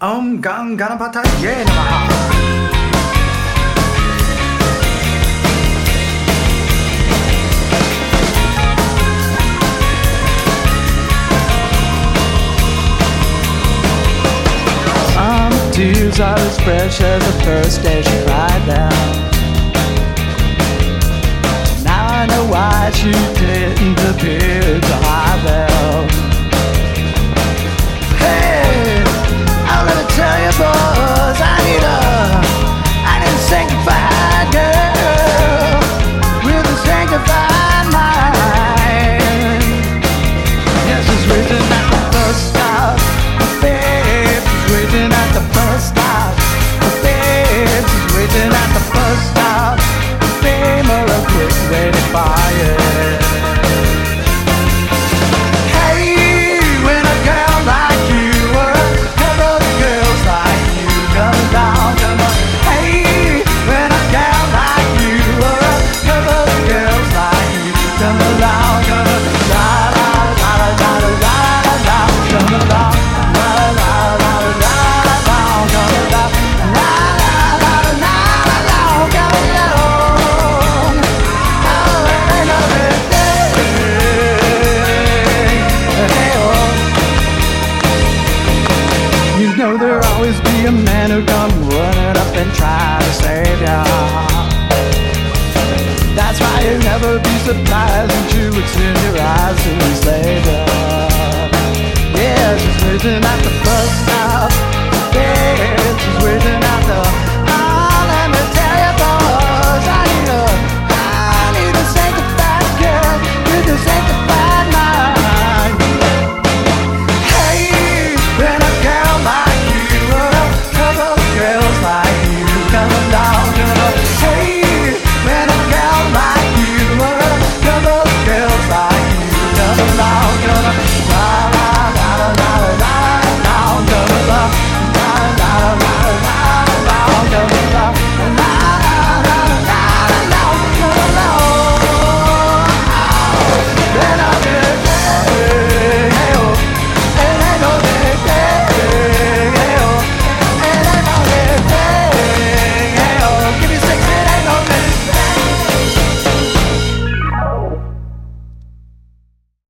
Om Gang Ganapataye Namaha. Tears are as fresh as the first day she cried down. Now I know why she didn't appear. always be a man who come running up and try to save ya. That's why you never be surprised when you would your eyes to his later. Yeah, she's waiting at the